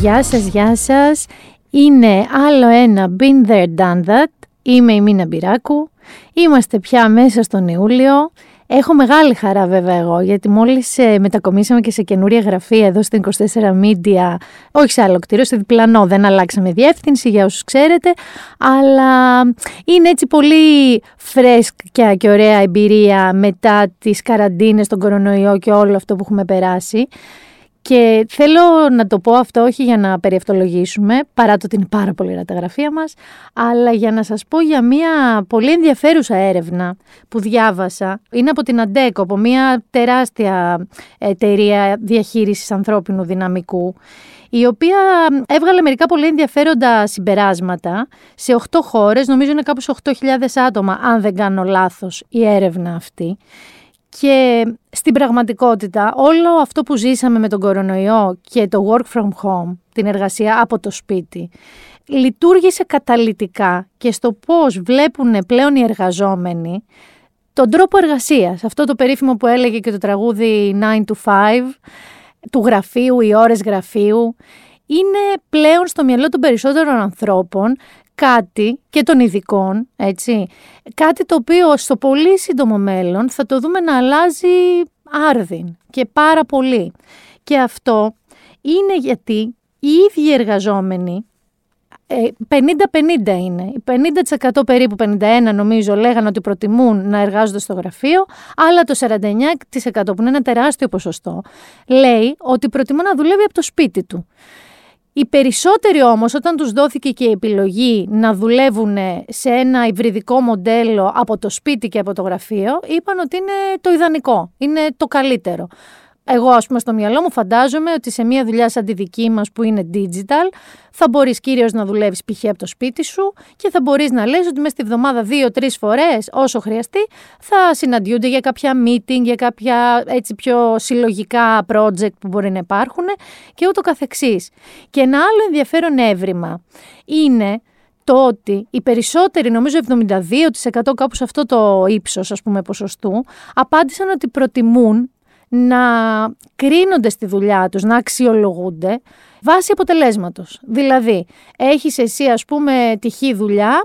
Γεια σας, γεια σας. Είναι άλλο ένα Been There Done That. Είμαι η Μίνα Μπυράκου. Είμαστε πια μέσα στον Ιούλιο. Έχω μεγάλη χαρά βέβαια εγώ, γιατί μόλις ε, μετακομίσαμε και σε καινούρια γραφεία εδώ στην 24 Media, όχι σε άλλο κτίριο, σε διπλανό, δεν αλλάξαμε διεύθυνση για όσους ξέρετε, αλλά είναι έτσι πολύ φρέσκια και ωραία εμπειρία μετά τις καραντίνες, τον κορονοϊό και όλο αυτό που έχουμε περάσει. Και θέλω να το πω αυτό όχι για να περιευτολογήσουμε, παρά το ότι είναι πάρα πολύ ωραία τα γραφεία μας, αλλά για να σας πω για μια πολύ ενδιαφέρουσα έρευνα που διάβασα. Είναι από την Αντέκο, από μια τεράστια εταιρεία διαχείρισης ανθρώπινου δυναμικού, η οποία έβγαλε μερικά πολύ ενδιαφέροντα συμπεράσματα σε 8 χώρες, νομίζω είναι κάπου σε 8.000 άτομα, αν δεν κάνω λάθος, η έρευνα αυτή. Και στην πραγματικότητα όλο αυτό που ζήσαμε με τον κορονοϊό και το work from home, την εργασία από το σπίτι, λειτουργήσε καταλυτικά και στο πώς βλέπουν πλέον οι εργαζόμενοι τον τρόπο εργασίας. Αυτό το περίφημο που έλεγε και το τραγούδι 9 to 5, του γραφείου, οι ώρες γραφείου, είναι πλέον στο μυαλό των περισσότερων ανθρώπων κάτι και των ειδικών, έτσι, κάτι το οποίο στο πολύ σύντομο μέλλον θα το δούμε να αλλάζει άρδιν και πάρα πολύ. Και αυτό είναι γιατί οι ίδιοι εργαζόμενοι 50-50 ε, είναι. 50% περίπου, 51 νομίζω, λέγανε ότι προτιμούν να εργάζονται στο γραφείο, αλλά το 49% που είναι ένα τεράστιο ποσοστό, λέει ότι προτιμούν να δουλεύει από το σπίτι του. Οι περισσότεροι όμως όταν τους δόθηκε και η επιλογή να δουλεύουν σε ένα υβριδικό μοντέλο από το σπίτι και από το γραφείο είπαν ότι είναι το ιδανικό, είναι το καλύτερο. Εγώ, ας πούμε, στο μυαλό μου φαντάζομαι ότι σε μια δουλειά σαν τη δική μας που είναι digital, θα μπορείς κυρίως να δουλεύεις π.χ. από το σπίτι σου και θα μπορείς να λες ότι μέσα στη βδομάδα δύο-τρεις φορές, όσο χρειαστεί, θα συναντιούνται για κάποια meeting, για κάποια έτσι πιο συλλογικά project που μπορεί να υπάρχουν και ούτω καθεξής. Και ένα άλλο ενδιαφέρον έβριμα είναι το ότι οι περισσότεροι, νομίζω 72% κάπου σε αυτό το ύψος ας πούμε ποσοστού, απάντησαν ότι προτιμούν να κρίνονται στη δουλειά τους, να αξιολογούνται βάσει αποτελέσματος. Δηλαδή, έχεις εσύ ας πούμε τυχή δουλειά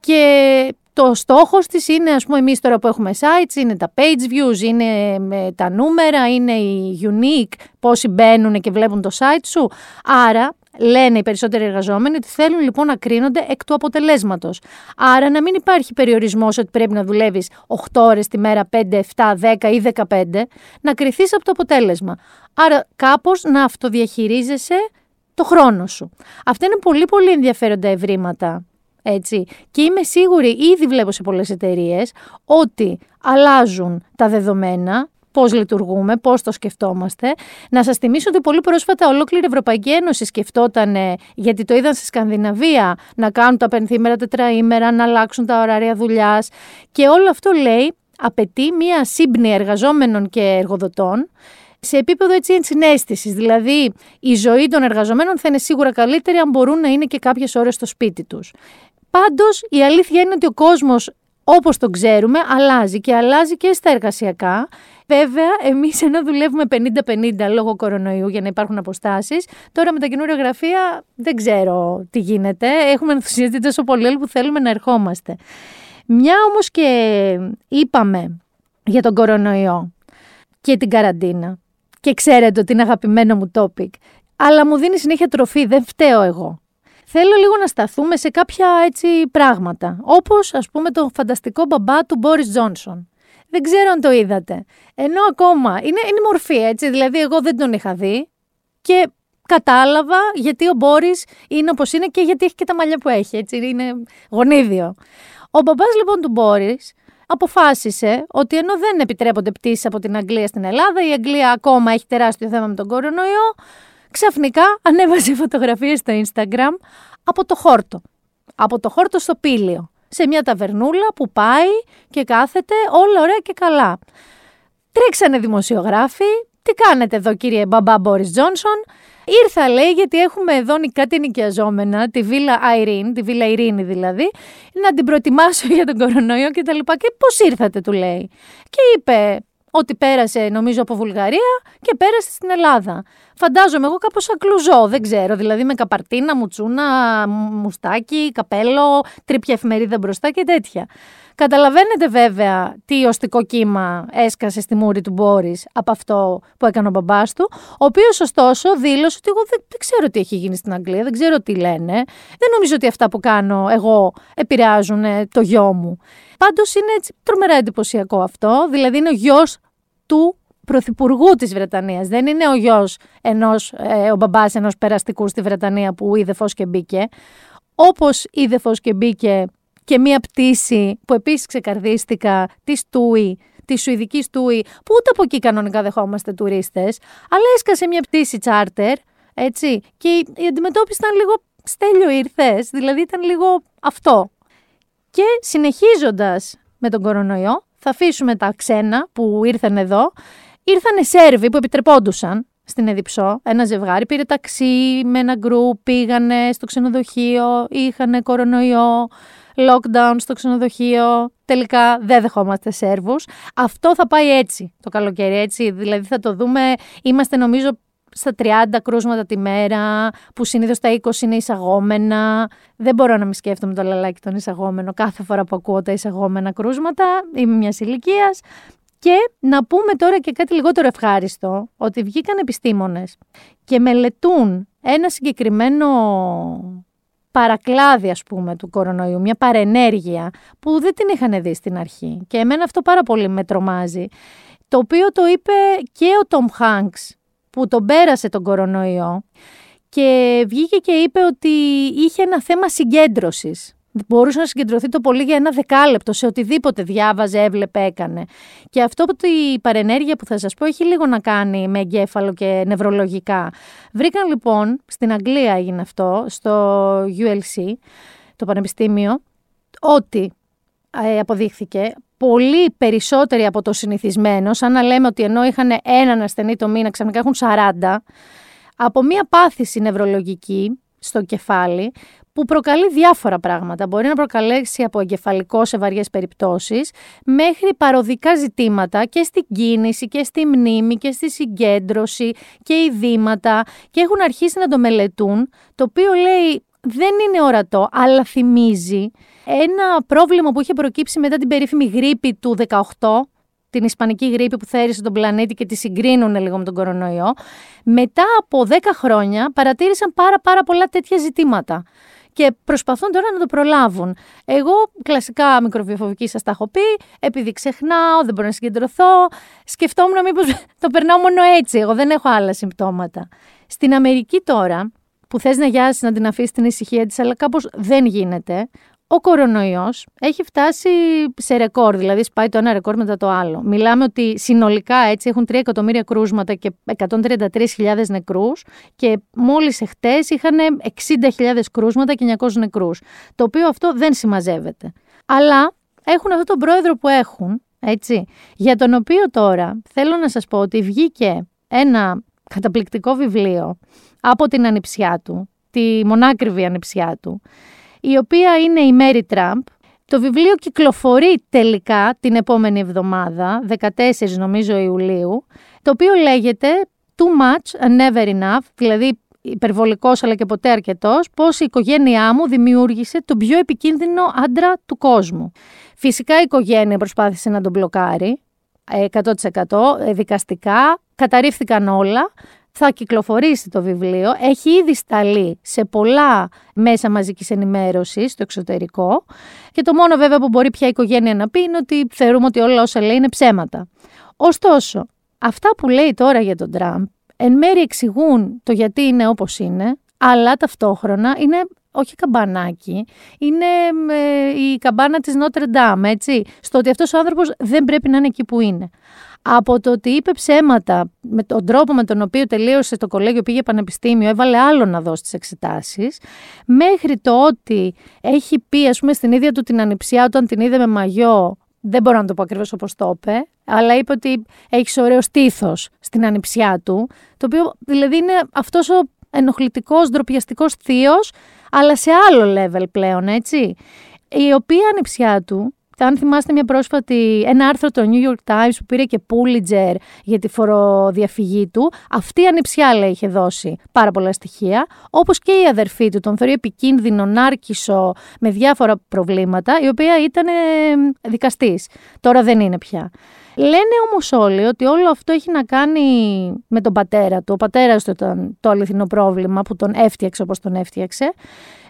και το στόχος της είναι, ας πούμε, εμείς τώρα που έχουμε sites, είναι τα page views, είναι τα νούμερα, είναι οι unique, πόσοι μπαίνουν και βλέπουν το site σου. Άρα, λένε οι περισσότεροι εργαζόμενοι ότι θέλουν λοιπόν να κρίνονται εκ του αποτελέσματος. Άρα να μην υπάρχει περιορισμός ότι πρέπει να δουλεύεις 8 ώρες τη μέρα, 5, 7, 10 ή 15, να κρυθεί από το αποτέλεσμα. Άρα κάπως να αυτοδιαχειρίζεσαι το χρόνο σου. Αυτά είναι πολύ πολύ ενδιαφέροντα ευρήματα. Έτσι. Και είμαι σίγουρη, ήδη βλέπω σε πολλές εταιρείες ότι αλλάζουν τα δεδομένα, πώς λειτουργούμε, πώς το σκεφτόμαστε. Να σας θυμίσω ότι πολύ πρόσφατα ολόκληρη η Ευρωπαϊκή Ένωση σκεφτόταν, γιατί το είδαν στη Σκανδιναβία, να κάνουν τα πενθήμερα τετραήμερα, να αλλάξουν τα ωράρια δουλειάς. Και όλο αυτό λέει απαιτεί μία σύμπνοια εργαζόμενων και εργοδοτών σε επίπεδο έτσι ενσυναίσθησης. Δηλαδή η ζωή των εργαζομένων θα είναι σίγουρα καλύτερη αν μπορούν να είναι και κάποιες ώρες στο σπίτι τους. Πάντως η αλήθεια είναι ότι ο κόσμος όπως τον ξέρουμε αλλάζει και αλλάζει και στα εργασιακά. Βέβαια, εμείς ενώ δουλεύουμε 50-50 λόγω κορονοϊού για να υπάρχουν αποστάσεις, τώρα με τα καινούργια γραφεία δεν ξέρω τι γίνεται. Έχουμε ενθουσιαστεί τόσο πολύ που θέλουμε να ερχόμαστε. Μια όμως και είπαμε για τον κορονοϊό και την καραντίνα. Και ξέρετε ότι είναι αγαπημένο μου topic. Αλλά μου δίνει συνέχεια τροφή, δεν φταίω εγώ. Θέλω λίγο να σταθούμε σε κάποια έτσι πράγματα. Όπως ας πούμε το φανταστικό μπαμπά του Μπόρις Τζόνσον. Δεν ξέρω αν το είδατε. Ενώ ακόμα είναι, είναι μορφή έτσι, δηλαδή εγώ δεν τον είχα δει και κατάλαβα γιατί ο Μπόρις είναι όπως είναι και γιατί έχει και τα μαλλιά που έχει, έτσι είναι γονίδιο. Ο μπαμπάς λοιπόν του Μπόρις αποφάσισε ότι ενώ δεν επιτρέπονται πτήσεις από την Αγγλία στην Ελλάδα, η Αγγλία ακόμα έχει τεράστιο θέμα με τον κορονοϊό, ξαφνικά ανέβασε φωτογραφίες στο Instagram από το χόρτο. Από το χόρτο στο πήλιο. Σε μια ταβερνούλα που πάει και κάθεται όλα ωραία και καλά. Τρέξανε δημοσιογράφοι. Τι κάνετε εδώ κύριε μπαμπά Μπόρις Τζόνσον; Ήρθα λέει γιατί έχουμε εδώ κάτι νοικιαζόμενα, τη βίλα Ειρήνη, τη βίλα Ειρήνη δηλαδή, να την προετοιμάσω για τον κορονοϊό και τα λοιπά. Και πώς ήρθατε του λέει. Και είπε ότι πέρασε νομίζω από Βουλγαρία και πέρασε στην Ελλάδα. Φαντάζομαι εγώ κάπως ακλουζό, δεν ξέρω, δηλαδή με καπαρτίνα, μουτσούνα, μουστάκι, καπέλο, τρίπια εφημερίδα μπροστά και τέτοια. Καταλαβαίνετε βέβαια τι οστικό κύμα έσκασε στη μούρη του Μπόρις από αυτό που έκανε ο μπαμπάς του, ο οποίος ωστόσο δήλωσε ότι εγώ δεν, δεν, ξέρω τι έχει γίνει στην Αγγλία, δεν ξέρω τι λένε. Δεν νομίζω ότι αυτά που κάνω εγώ επηρεάζουν το γιο μου. Πάντως είναι έτσι τρομερά εντυπωσιακό αυτό. Δηλαδή είναι ο γιος του πρωθυπουργού της Βρετανίας. Δεν είναι ο γιος ενός, ε, ο μπαμπάς ενός περαστικού στη Βρετανία που είδε φως και μπήκε. Όπως είδε φως και μπήκε και μία πτήση που επίσης ξεκαρδίστηκα της Τούι, της Σουηδικής Τούι, που ούτε από εκεί κανονικά δεχόμαστε τουρίστες, αλλά έσκασε μια πτήση τσάρτερ, έτσι, και η αντιμετώπιση ήταν λίγο στέλιο ήρθες, δηλαδή ήταν λίγο αυτό. Και συνεχίζοντας με τον κορονοϊό, θα αφήσουμε τα ξένα που ήρθαν εδώ. Ήρθαν Σέρβοι που επιτρεπόντουσαν στην Εδιψό, ένα ζευγάρι, πήρε ταξί με ένα γκρουπ, πήγανε στο ξενοδοχείο, είχαν κορονοϊό, lockdown στο ξενοδοχείο. Τελικά δεν δεχόμαστε Σέρβους. Αυτό θα πάει έτσι το καλοκαίρι, έτσι. Δηλαδή θα το δούμε, είμαστε νομίζω στα 30 κρούσματα τη μέρα, που συνήθως τα 20 είναι εισαγόμενα. Δεν μπορώ να μην σκέφτομαι το λαλάκι των εισαγόμενο κάθε φορά που ακούω τα εισαγόμενα κρούσματα. Είμαι μιας ηλικίας. Και να πούμε τώρα και κάτι λιγότερο ευχάριστο, ότι βγήκαν επιστήμονες και μελετούν ένα συγκεκριμένο παρακλάδι ας πούμε του κορονοϊού, μια παρενέργεια που δεν την είχαν δει στην αρχή και εμένα αυτό πάρα πολύ με τρομάζει, το οποίο το είπε και ο Τόμ Χάνξ που τον πέρασε τον κορονοϊό και βγήκε και είπε ότι είχε ένα θέμα συγκέντρωσης. Μπορούσε να συγκεντρωθεί το πολύ για ένα δεκάλεπτο σε οτιδήποτε διάβαζε, έβλεπε, έκανε. Και αυτό που η παρενέργεια που θα σας πω έχει λίγο να κάνει με εγκέφαλο και νευρολογικά. Βρήκαν λοιπόν, στην Αγγλία έγινε αυτό, στο ULC, το Πανεπιστήμιο, ότι ε, αποδείχθηκε πολύ περισσότεροι από το συνηθισμένο, σαν να λέμε ότι ενώ είχαν έναν ασθενή το μήνα, ξαφνικά έχουν 40, από μία πάθηση νευρολογική στο κεφάλι που προκαλεί διάφορα πράγματα. Μπορεί να προκαλέσει από εγκεφαλικό σε βαριές περιπτώσεις μέχρι παροδικά ζητήματα και στην κίνηση και στη μνήμη και στη συγκέντρωση και ειδήματα και έχουν αρχίσει να το μελετούν, το οποίο λέει δεν είναι ορατό, αλλά θυμίζει ένα πρόβλημα που είχε προκύψει μετά την περίφημη γρήπη του 18, την ισπανική γρήπη που θέρισε τον πλανήτη και τη συγκρίνουν λίγο με τον κορονοϊό. Μετά από 10 χρόνια παρατήρησαν πάρα πάρα πολλά τέτοια ζητήματα και προσπαθούν τώρα να το προλάβουν. Εγώ, κλασικά μικροβιοφοβική, σας τα έχω πει, επειδή ξεχνάω, δεν μπορώ να συγκεντρωθώ, σκεφτόμουν μήπως το περνάω μόνο έτσι. Εγώ δεν έχω άλλα συμπτώματα. Στην Αμερική τώρα, που θες να γιάσεις να την αφήσεις την ησυχία της, αλλά κάπως δεν γίνεται, ο κορονοϊός έχει φτάσει σε ρεκόρ, δηλαδή σπάει το ένα ρεκόρ μετά το άλλο. Μιλάμε ότι συνολικά έτσι έχουν 3 εκατομμύρια κρούσματα και 133.000 νεκρούς και μόλις εχθές είχαν 60.000 κρούσματα και 900 νεκρούς, το οποίο αυτό δεν συμμαζεύεται. Αλλά έχουν αυτόν τον πρόεδρο που έχουν, έτσι, για τον οποίο τώρα θέλω να σας πω ότι βγήκε ένα καταπληκτικό βιβλίο από την ανιψιά του, τη μονάκριβη ανιψιά του, η οποία είναι η Μέρι Τραμπ. Το βιβλίο κυκλοφορεί τελικά την επόμενη εβδομάδα, 14 νομίζω Ιουλίου, το οποίο λέγεται Too much and never enough, δηλαδή υπερβολικός αλλά και ποτέ αρκετός, πώς η οικογένειά μου δημιούργησε τον πιο επικίνδυνο άντρα του κόσμου. Φυσικά η οικογένεια προσπάθησε να τον μπλοκάρει, 100% ε, δικαστικά, καταρρίφθηκαν όλα, θα κυκλοφορήσει το βιβλίο, έχει ήδη σταλεί σε πολλά μέσα μαζικής ενημέρωσης στο εξωτερικό και το μόνο βέβαια που μπορεί πια η οικογένεια να πει είναι ότι θεωρούμε ότι όλα όσα λέει είναι ψέματα. Ωστόσο, αυτά που λέει τώρα για τον Τραμπ εν μέρει εξηγούν το γιατί είναι όπως είναι, αλλά ταυτόχρονα είναι όχι καμπανάκι, είναι ε, η καμπάνα της Notre Dame, έτσι, στο ότι αυτός ο άνθρωπος δεν πρέπει να είναι εκεί που είναι από το ότι είπε ψέματα με τον τρόπο με τον οποίο τελείωσε το κολέγιο, πήγε πανεπιστήμιο, έβαλε άλλο να δώσει τις εξετάσεις, μέχρι το ότι έχει πει, ας πούμε, στην ίδια του την ανιψιά, όταν την είδε με μαγιό, δεν μπορώ να το πω ακριβώς όπως το είπε, αλλά είπε ότι έχεις ωραίο στήθος στην ανιψιά του, το οποίο δηλαδή είναι αυτός ο ενοχλητικός, ντροπιαστικός θείος, αλλά σε άλλο level πλέον, έτσι. Η οποία ανιψιά του αν θυμάστε μια πρόσφατη, ένα άρθρο του New York Times που πήρε και Pulitzer για τη φοροδιαφυγή του, αυτή η ανιψιά λέει είχε δώσει πάρα πολλά στοιχεία, όπως και η αδερφή του, τον θεωρεί επικίνδυνο, νάρκισο, με διάφορα προβλήματα, η οποία ήταν δικαστής. Τώρα δεν είναι πια. Λένε όμως όλοι ότι όλο αυτό έχει να κάνει με τον πατέρα του. Ο πατέρας του ήταν το αληθινό πρόβλημα που τον έφτιαξε όπως τον έφτιαξε.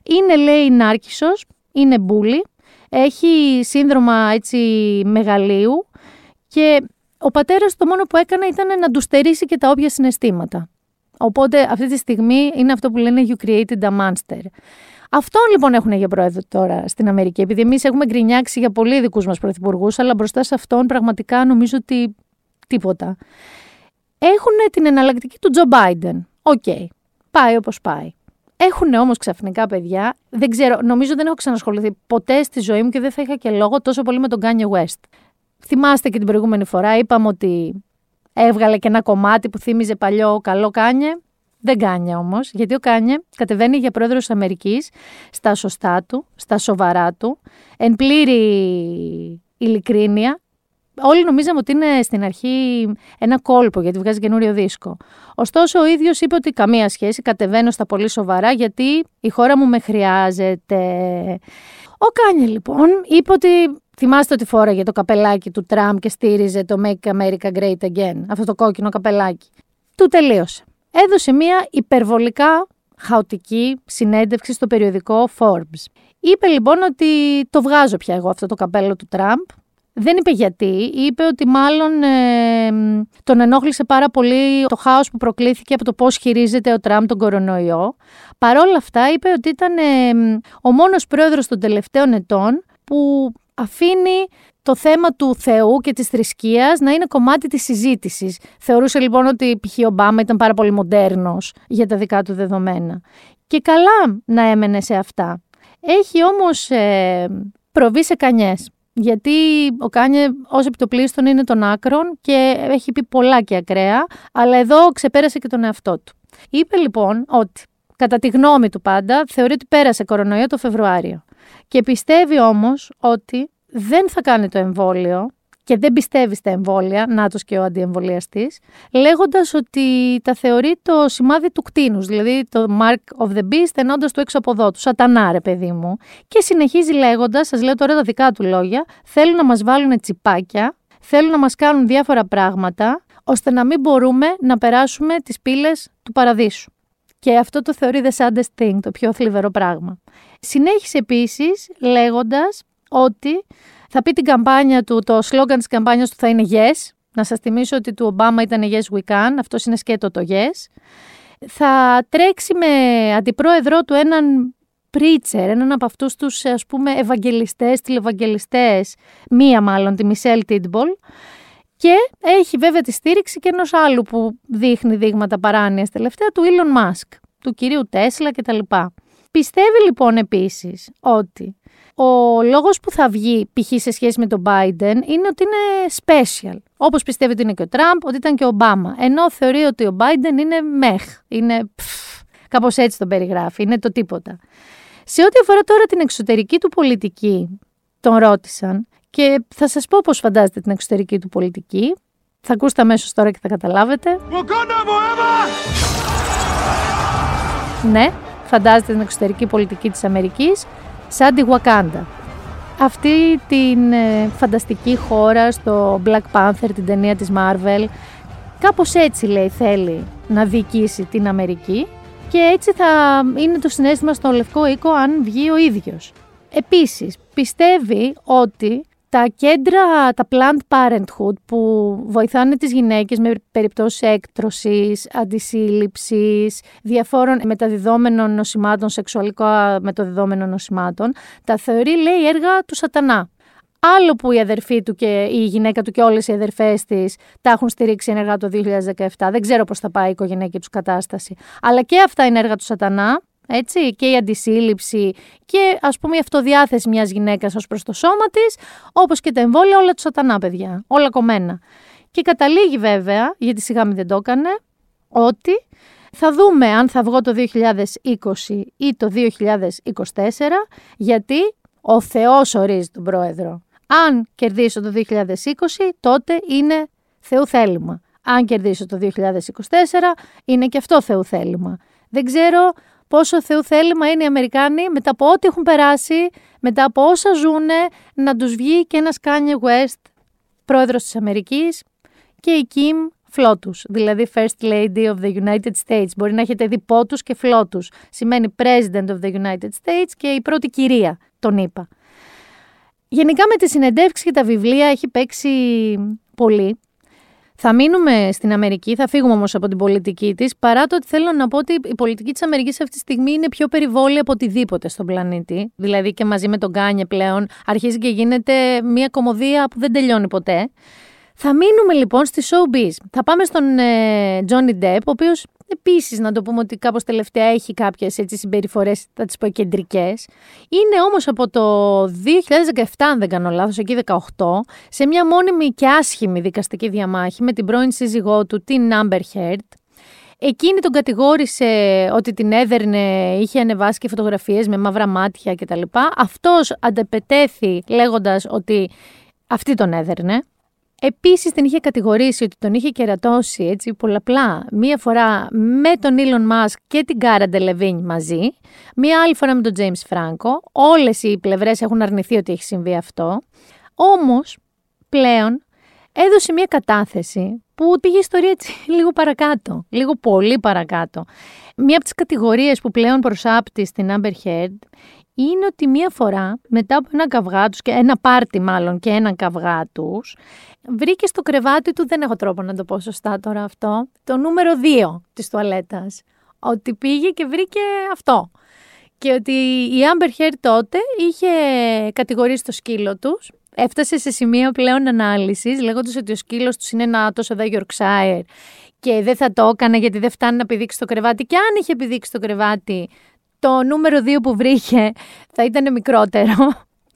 Είναι λέει νάρκισος, είναι μπούλη, έχει σύνδρομα έτσι μεγαλείου και ο πατέρας το μόνο που έκανε ήταν να του στερήσει και τα όποια συναισθήματα. Οπότε αυτή τη στιγμή είναι αυτό που λένε you created a monster. Αυτόν λοιπόν έχουν για πρόεδρο τώρα στην Αμερική. Επειδή εμείς έχουμε γκρινιάξει για πολύ δικούς μας πρωθυπουργούς, αλλά μπροστά σε αυτόν πραγματικά νομίζω ότι τίποτα. Έχουν την εναλλακτική του Τζο Μπάιντεν. Οκ. Πάει όπως πάει. Έχουν όμως ξαφνικά παιδιά, δεν ξέρω, νομίζω δεν έχω ξανασχοληθεί ποτέ στη ζωή μου και δεν θα είχα και λόγο τόσο πολύ με τον Kanye West. Θυμάστε και την προηγούμενη φορά, είπαμε ότι έβγαλε και ένα κομμάτι που θύμιζε παλιό καλό Kanye. Δεν κάνει όμως, γιατί ο Kanye κατεβαίνει για πρόεδρος της Αμερικής στα σωστά του, στα σοβαρά του, εν πλήρη ειλικρίνεια. Όλοι νομίζαμε ότι είναι στην αρχή ένα κόλπο γιατί βγάζει καινούριο δίσκο. Ωστόσο, ο ίδιος είπε ότι καμία σχέση, κατεβαίνω στα πολύ σοβαρά γιατί η χώρα μου με χρειάζεται. Ο Kanye λοιπόν είπε ότι θυμάστε ότι φόραγε το καπελάκι του Τραμπ και στήριζε το Make America Great Again, αυτό το κόκκινο καπελάκι. Του τελείωσε έδωσε μια υπερβολικά χαοτική συνέντευξη στο περιοδικό Forbes. Είπε λοιπόν ότι το βγάζω πια εγώ αυτό το καπέλο του Τραμπ. Δεν είπε γιατί, είπε ότι μάλλον ε, τον ενόχλησε πάρα πολύ το χάος που προκλήθηκε από το πώς χειρίζεται ο Τραμπ τον κορονοϊό. Παρόλα αυτά είπε ότι ήταν ε, ο μόνος πρόεδρος των τελευταίων ετών που αφήνει το θέμα του Θεού και της θρησκείας να είναι κομμάτι της συζήτησης. Θεωρούσε λοιπόν ότι π.χ. ο Ομπάμα ήταν πάρα πολύ μοντέρνος για τα δικά του δεδομένα. Και καλά να έμενε σε αυτά. Έχει όμως ε, προβεί σε κανιές. Γιατί ο Kanye ως επί το πλείστον είναι των άκρων και έχει πει πολλά και ακραία, αλλά εδώ ξεπέρασε και τον εαυτό του. Είπε λοιπόν ότι, κατά τη γνώμη του πάντα, θεωρεί ότι πέρασε κορονοϊό το Φεβρουάριο. Και πιστεύει όμως ότι δεν θα κάνει το εμβόλιο και δεν πιστεύει στα εμβόλια, νάτος και ο αντιεμβολιαστής, λέγοντας ότι τα θεωρεί το σημάδι του κτήνους, δηλαδή το mark of the beast εννοώντας του έξω από εδώ, του σατανά ρε παιδί μου. Και συνεχίζει λέγοντας, σας λέω τώρα τα δικά του λόγια, θέλουν να μας βάλουν τσιπάκια, θέλουν να μας κάνουν διάφορα πράγματα, ώστε να μην μπορούμε να περάσουμε τις πύλες του παραδείσου. Και αυτό το θεωρεί the saddest thing, το πιο θλιβερό πράγμα. Συνέχισε επίσης λέγοντας ότι θα πει την καμπάνια του, το σλόγκαν της καμπάνιας του θα είναι yes. Να σας θυμίσω ότι του Ομπάμα ήταν yes we can, αυτός είναι σκέτο το yes. Θα τρέξει με αντιπρόεδρό του έναν πρίτσερ, έναν από αυτούς τους ας πούμε ευαγγελιστές, τηλευαγγελιστές, μία μάλλον, τη Μισελ Τίτμπολ, και έχει βέβαια τη στήριξη και ενός άλλου που δείχνει δείγματα παράνοιας τελευταία, του Elon Musk, του κυρίου Τέσλα κτλ. Πιστεύει λοιπόν επίσης ότι ο λόγος που θα βγει π.χ. σε σχέση με τον Biden είναι ότι είναι special. Όπως πιστεύει ότι είναι και ο Τραμπ, ότι ήταν και ο Ομπάμα. Ενώ θεωρεί ότι ο Biden είναι μεχ, είναι πφ, κάπως έτσι τον περιγράφει, είναι το τίποτα. Σε ό,τι αφορά τώρα την εξωτερική του πολιτική, τον ρώτησαν και θα σας πω πώς φαντάζεται την εξωτερική του πολιτική. Θα ακούσετε αμέσως τώρα και θα καταλάβετε. Ναι, φαντάζεται την εξωτερική πολιτική της Αμερικής σαν τη Wakanda. Αυτή την ε, φανταστική χώρα στο Black Panther, την ταινία της Marvel, κάπως έτσι λέει θέλει να διοικήσει την Αμερική και έτσι θα είναι το συνέστημα στο Λευκό Οίκο αν βγει ο ίδιος. Επίσης, πιστεύει ότι τα κέντρα, τα Planned Parenthood που βοηθάνε τις γυναίκες με περιπτώσεις έκτρωσης, αντισύλληψης, διαφόρων μεταδιδόμενων νοσημάτων, σεξουαλικά μεταδιδόμενων νοσημάτων, τα θεωρεί λέει έργα του σατανά. Άλλο που η αδερφή του και η γυναίκα του και όλες οι αδερφές της τα έχουν στηρίξει ενεργά το 2017. Δεν ξέρω πώς θα πάει η οικογενειακή τους κατάσταση. Αλλά και αυτά είναι έργα του σατανά έτσι, και η αντισύλληψη και ας πούμε η αυτοδιάθεση μιας γυναίκας ως προς το σώμα της, όπως και τα εμβόλια όλα του σατανά παιδιά, όλα κομμένα. Και καταλήγει βέβαια, γιατί σιγά μην δεν το έκανε, ότι θα δούμε αν θα βγω το 2020 ή το 2024, γιατί ο Θεός ορίζει τον πρόεδρο. Αν κερδίσω το 2020, τότε είναι Θεού θέλημα. Αν κερδίσω το 2024, είναι και αυτό Θεού θέλημα. Δεν ξέρω πόσο Θεού θέλημα είναι οι Αμερικάνοι μετά από ό,τι έχουν περάσει, μετά από όσα ζούνε, να τους βγει και ένας Kanye West, πρόεδρος της Αμερικής, και η Kim φλότους, δηλαδή First Lady of the United States. Μπορεί να έχετε δει πότους και φλότους. Σημαίνει President of the United States και η πρώτη κυρία, τον είπα. Γενικά με τη συνεντεύξη και τα βιβλία έχει παίξει πολύ. Θα μείνουμε στην Αμερική, θα φύγουμε όμως από την πολιτική της, παρά το ότι θέλω να πω ότι η πολιτική της Αμερικής αυτή τη στιγμή είναι πιο περιβόλι από οτιδήποτε στον πλανήτη. Δηλαδή και μαζί με τον Kanye πλέον αρχίζει και γίνεται μια κωμωδία που δεν τελειώνει ποτέ. Θα μείνουμε λοιπόν στη showbiz. Θα πάμε στον ε, Johnny Depp, ο οποίος Επίσης, να το πούμε ότι κάπως τελευταία έχει κάποιες συμπεριφορές, θα τις πω εκκεντρικές. Είναι όμως από το 2017, αν δεν κάνω λάθος, εκεί 18, σε μια μόνιμη και άσχημη δικαστική διαμάχη με την πρώην σύζυγό του, την Amber Heard. Εκείνη τον κατηγόρησε ότι την έδερνε, είχε ανεβάσει και φωτογραφίες με μαύρα μάτια κτλ. Αυτός αντεπετέθη λέγοντας ότι αυτή τον έδερνε. Επίσης την είχε κατηγορήσει ότι τον είχε κερατώσει έτσι πολλαπλά μία φορά με τον Elon Musk και την Κάρα Ντελεβίνь μαζί, μία άλλη φορά με τον James Franco. Όλες οι πλευρές έχουν αρνηθεί ότι έχει συμβεί αυτό. Όμως πλέον έδωσε μία κατάθεση που πήγε η ιστορία έτσι λίγο παρακάτω, λίγο πολύ παρακάτω. Μία από τις κατηγορίες που πλέον προσάπτει στην Amber Heard είναι ότι μία φορά μετά από ένα καυγά τους και ένα πάρτι μάλλον και ένα καυγά τους βρήκε στο κρεβάτι του, δεν έχω τρόπο να το πω σωστά τώρα αυτό, το νούμερο 2 της τουαλέτας. Ότι πήγε και βρήκε αυτό. Και ότι η Amber Heard τότε είχε κατηγορήσει το σκύλο τους, έφτασε σε σημείο πλέον ανάλυσης, λέγοντας ότι ο σκύλος τους είναι ένα τόσο εδώ Yorkshire και δεν θα το έκανε γιατί δεν φτάνει να πηδήξει το κρεβάτι. Και αν είχε πηδήξει το κρεβάτι, το νούμερο 2 που βρήκε θα ήταν μικρότερο.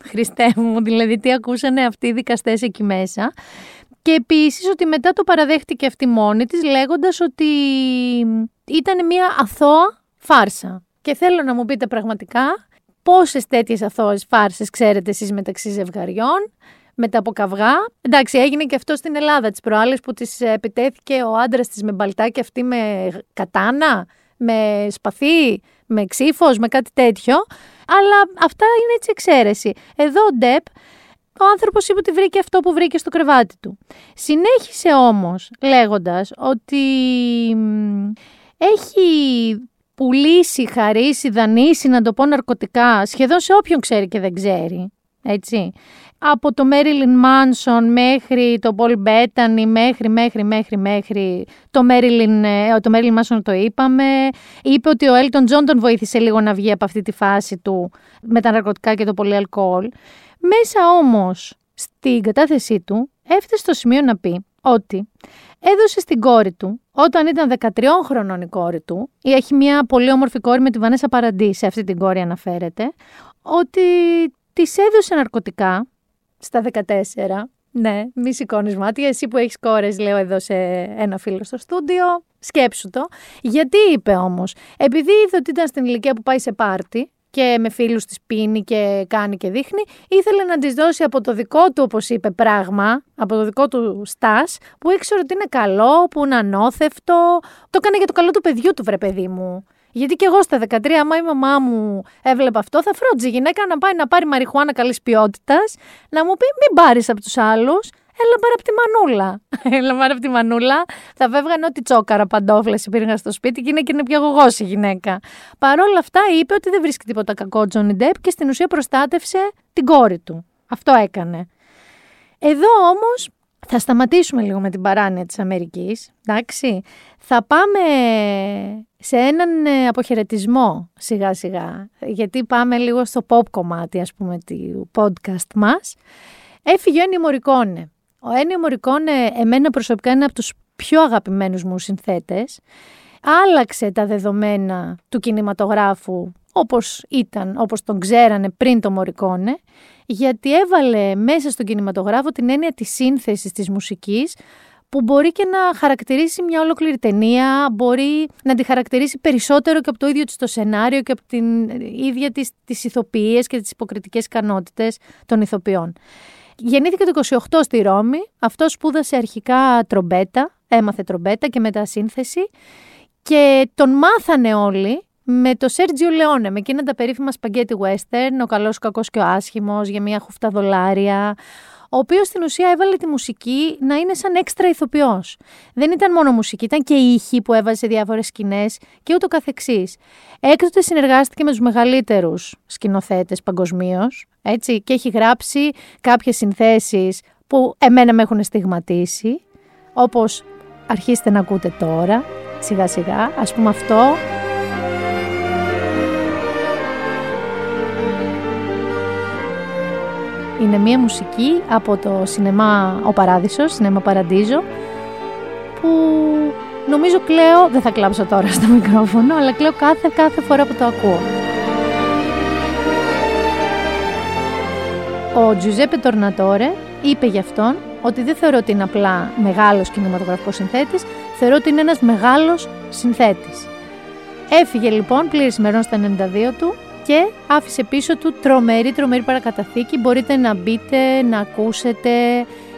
Χριστέ μου, δηλαδή τι ακούσανε αυτοί οι δικαστές εκεί μέσα. Και επίσης ότι μετά το παραδέχτηκε αυτή μόνη της λέγοντας ότι ήταν μια αθώα φάρσα. Και θέλω να μου πείτε πραγματικά πόσες τέτοιες αθώες φάρσες ξέρετε εσείς μεταξύ ζευγαριών, μετά από καυγά. Εντάξει, έγινε και αυτό στην Ελλάδα τις προάλλες που της επιτέθηκε ο άντρας της με μπαλτάκι αυτή με κατάνα, με σπαθί, με ξύφος, με κάτι τέτοιο. Αλλά αυτά είναι έτσι εξαίρεση. Εδώ ο Ντεπ, ο άνθρωπος είπε ότι βρήκε αυτό που βρήκε στο κρεβάτι του. Συνέχισε όμως λέγοντας ότι έχει πουλήσει, χαρίσει, δανείσει, να το πω ναρκωτικά, σχεδόν σε όποιον ξέρει και δεν ξέρει. Έτσι από το Marilyn Manson μέχρι το Paul Bettany, μέχρι, μέχρι, μέχρι, μέχρι το Marilyn, ε, το Marilyn Manson το είπαμε. Είπε ότι ο Elton John τον βοήθησε λίγο να βγει από αυτή τη φάση του με τα ναρκωτικά και το πολύ αλκοόλ. Μέσα όμως στην κατάθεσή του έφτασε στο σημείο να πει ότι έδωσε στην κόρη του, όταν ήταν 13 χρονών η κόρη του, ή έχει μια πολύ όμορφη κόρη με τη Βανέσα Παραντή, σε αυτή την κόρη αναφέρεται, ότι της έδωσε ναρκωτικά στα 14. Ναι, μη σηκώνεις μάτια. Εσύ που έχεις κόρες, λέω εδώ σε ένα φίλο στο στούντιο, σκέψου το. Γιατί είπε όμως, επειδή είδε ότι ήταν στην ηλικία που πάει σε πάρτι και με φίλους της πίνει και κάνει και δείχνει, ήθελε να της δώσει από το δικό του, όπως είπε, πράγμα, από το δικό του στάς, που ήξερε ότι είναι καλό, που είναι ανώθευτο. Το έκανε για το καλό του παιδιού του, βρε παιδί μου. Γιατί και εγώ στα 13, άμα η μαμά μου έβλεπε αυτό, θα φρόντιζε η γυναίκα να πάει να πάρει μαριχουάνα καλής ποιότητας, να μου πει: Μην πάρεις από τους άλλους, έλα πάρει από τη μανούλα. έλα πάρει από τη μανούλα. Θα βέβγανε ό,τι τσόκαρα παντόφλες υπήρχαν στο σπίτι και είναι και είναι πιαγωγό η γυναίκα. Παρ' όλα αυτά είπε ότι δεν βρίσκει τίποτα κακό Τζόνι Ντεπ και στην ουσία προστάτευσε την κόρη του. Αυτό έκανε. Εδώ όμως θα σταματήσουμε λίγο με την παράνοια της Αμερικής, εντάξει. Θα πάμε σε έναν ε, αποχαιρετισμό σιγά σιγά, γιατί πάμε λίγο στο pop κομμάτι ας πούμε του podcast μας. Έφυγε ο Ένιο Μωρικόνε. Ο Ένιο Μωρικόνε εμένα προσωπικά είναι από τους πιο αγαπημένους μου συνθέτες. Άλλαξε τα δεδομένα του κινηματογράφου όπως ήταν, όπως τον ξέρανε πριν το Μωρικόνε, γιατί έβαλε μέσα στον κινηματογράφο την έννοια της σύνθεσης της μουσικής, που μπορεί και να χαρακτηρίσει μια ολόκληρη ταινία, μπορεί να τη χαρακτηρίσει περισσότερο και από το ίδιο της το σενάριο και από την ίδια της, τις ηθοποιίες και τις υποκριτικές ικανότητες των ηθοποιών. γεννήθηκε το 28 στη Ρώμη. Αυτό σπούδασε αρχικά τρομπέτα, έμαθε τρομπέτα και μετά σύνθεση. Και τον μάθανε όλοι με το Σέρτζιο Λεόνε, με εκείνα τα περίφημα σπαγκέτι western, ο καλός, ο κακός και ο άσχημος, για μια χουφτά δολάρια, ο οποίος στην ουσία έβαλε τη μουσική να είναι σαν έξτρα ηθοποιός. Δεν ήταν μόνο μουσική, ήταν και ήχοι που έβαζε σε διάφορες σκηνές και ούτω καθεξής. Έκτοτε συνεργάστηκε με τους μεγαλύτερους σκηνοθέτες παγκοσμίως, έτσι, και έχει γράψει κάποιες συνθέσεις που εμένα με έχουν στιγματίσει, όπως αρχίστε να ακούτε τώρα, σιγά σιγά, ας πούμε αυτό, Είναι μία μουσική από το σινεμά Ο Παράδεισος, σινεμά Παραντίζο, που νομίζω κλαίω, δεν θα κλάψω τώρα στο μικρόφωνο, αλλά κλαίω κάθε, κάθε φορά που το ακούω. Ο Τζουζέπε Τορνατόρε είπε γι' αυτόν ότι δεν θεωρώ ότι είναι απλά μεγάλος κινηματογραφικός συνθέτης, θεωρώ ότι είναι ένας μεγάλος συνθέτης. Έφυγε λοιπόν πλήρης ημερών στα 92 του και άφησε πίσω του τρομερή, τρομερή παρακαταθήκη. Μπορείτε να μπείτε, να ακούσετε.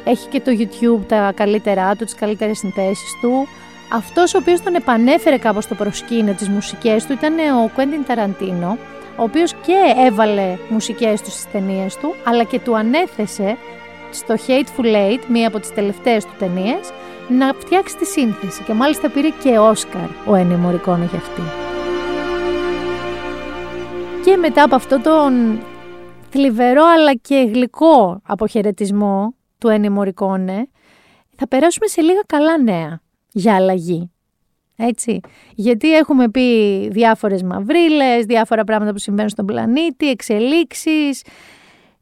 Έχει και το YouTube τα καλύτερά του, τις καλύτερες συνθέσεις του. Αυτός ο οποίος τον επανέφερε κάπως στο προσκήνιο τις μουσικές του ήταν ο Quentin Ταραντίνο, ο οποίος και έβαλε μουσικές του στις ταινίες του, αλλά και του ανέθεσε στο Hateful Eight, μία από τις τελευταίες του ταινίες, να φτιάξει τη σύνθεση και μάλιστα πήρε και Όσκαρ ο Ennio Morricone για αυτή. Και μετά από αυτό τον θλιβερό αλλά και γλυκό αποχαιρετισμό του Ένι Μωρικόνε, θα περάσουμε σε λίγα καλά νέα για αλλαγή. Έτσι. Γιατί έχουμε πει διάφορες μαυρίλες, διάφορα πράγματα που συμβαίνουν στον πλανήτη, εξελίξεις.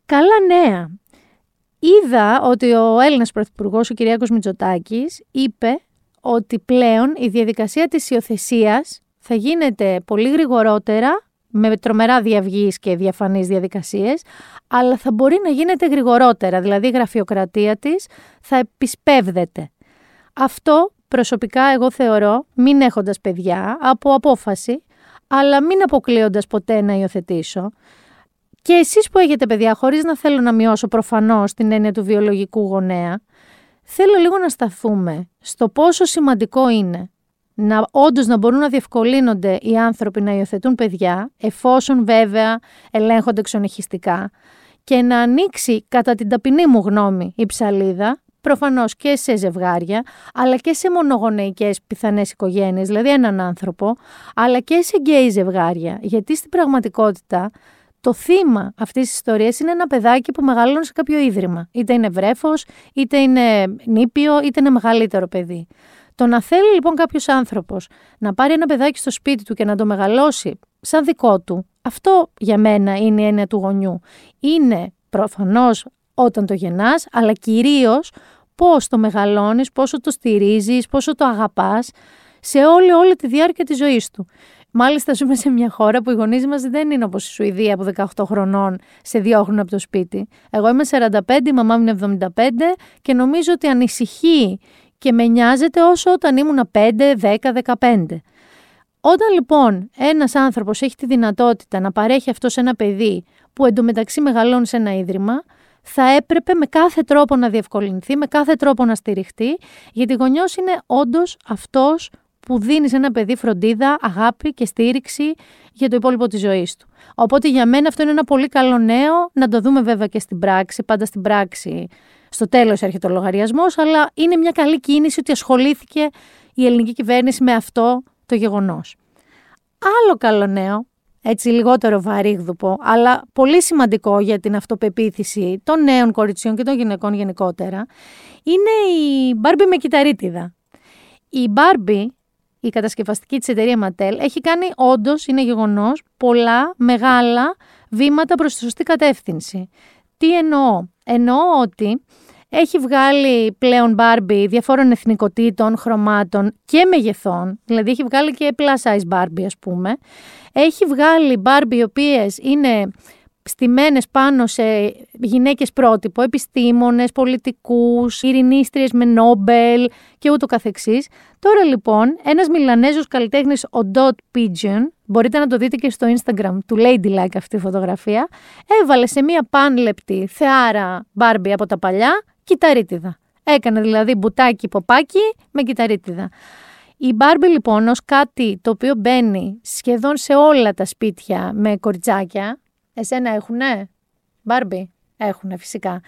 Καλά νέα. Είδα ότι ο Έλληνας Πρωθυπουργός, ο Κυριάκος Μητσοτάκης, είπε ότι πλέον η διαδικασία της υιοθεσίας θα γίνεται πολύ γρηγορότερα με τρομερά διαυγείς και διαφανείς διαδικασίες, αλλά θα μπορεί να γίνεται γρηγορότερα, δηλαδή η γραφειοκρατία της θα επισπεύδεται. Αυτό προσωπικά εγώ θεωρώ, μην έχοντας παιδιά, από απόφαση, αλλά μην αποκλείοντας ποτέ να υιοθετήσω. Και εσείς που έχετε παιδιά, χωρίς να θέλω να μειώσω προφανώς την έννοια του βιολογικού γονέα, θέλω λίγο να σταθούμε στο πόσο σημαντικό είναι να όντως να μπορούν να διευκολύνονται οι άνθρωποι να υιοθετούν παιδιά, εφόσον βέβαια ελέγχονται εξονυχιστικά, και να ανοίξει κατά την ταπεινή μου γνώμη η ψαλίδα, προφανώς και σε ζευγάρια, αλλά και σε μονογονεϊκές πιθανές οικογένειες, δηλαδή έναν άνθρωπο, αλλά και σε γκέι ζευγάρια, γιατί στην πραγματικότητα το θύμα αυτής της ιστορίας είναι ένα παιδάκι που μεγαλώνει σε κάποιο ίδρυμα. Είτε είναι βρέφος, είτε είναι νήπιο, είτε είναι μεγαλύτερο παιδί. Το να θέλει λοιπόν κάποιος άνθρωπος να πάρει ένα παιδάκι στο σπίτι του και να το μεγαλώσει σαν δικό του, αυτό για μένα είναι η έννοια του γονιού. Είναι προφανώς όταν το γεννάς, αλλά κυρίως πώς το μεγαλώνεις, πόσο το στηρίζεις, πόσο το αγαπάς σε όλη, όλη τη διάρκεια της ζωής του. Μάλιστα, ζούμε σε μια χώρα που οι γονείς μας δεν είναι όπως η Σουηδία που 18 χρονών σε διώχνουν από το σπίτι. Εγώ είμαι 45, η μαμά μου είναι 75 και νομίζω ότι ανησυχεί και με νοιάζεται όσο όταν ήμουν 5, 10, 15. Όταν λοιπόν ένας άνθρωπος έχει τη δυνατότητα να παρέχει αυτό σε ένα παιδί που εντωμεταξύ μεγαλώνει σε ένα ίδρυμα, θα έπρεπε με κάθε τρόπο να διευκολυνθεί, με κάθε τρόπο να στηριχτεί, γιατί γονιός είναι όντως αυτός που δίνει σε ένα παιδί φροντίδα, αγάπη και στήριξη για το υπόλοιπο της ζωής του. Οπότε για μένα αυτό είναι ένα πολύ καλό νέο, να το δούμε βέβαια και στην πράξη, πάντα στην πράξη στο τέλος έρχεται ο λογαριασμός, αλλά είναι μια καλή κίνηση ότι ασχολήθηκε η ελληνική κυβέρνηση με αυτό το γεγονός. Άλλο καλό νέο, έτσι λιγότερο βαρύγδουπο, αλλά πολύ σημαντικό για την αυτοπεποίθηση των νέων κοριτσιών και των γυναικών γενικότερα, είναι η Μπάρμπι με κυταρίτιδα. Η Μπάρμπι, η κατασκευαστική της εταιρεία Ματέλ, έχει κάνει όντως, είναι γεγονός, πολλά μεγάλα βήματα προς τη σωστή κατεύθυνση. Τι εννοώ; Εννοώ ότι έχει βγάλει πλέον Barbie διαφόρων εθνικοτήτων, χρωμάτων και μεγεθών. Δηλαδή έχει βγάλει και plus size Barbie ας πούμε. Έχει βγάλει Barbie οι οποίες είναι στημένες πάνω σε γυναίκες πρότυπο, επιστήμονες, πολιτικούς, ειρηνίστριες με Νόμπελ και ούτω καθεξής. Τώρα λοιπόν ένας Μιλανέζος καλλιτέχνης, ο Dot Pigeon, μπορείτε να το δείτε και στο Instagram του Ladylike αυτή τη φωτογραφία, έβαλε σε μία πάνλεπτη θεάρα Μπάρμπι από τα παλιά, κυταρίτιδα. Έκανε δηλαδή μπουτάκι ποπάκι με κυταρίτιδα. Η Μπάρμπι λοιπόν ως κάτι το οποίο μπαίνει σχεδόν σε όλα τα σπίτια με κοριτσάκια, εσένα έχουνε, Μπάρμπι, έχουνε φυσικά,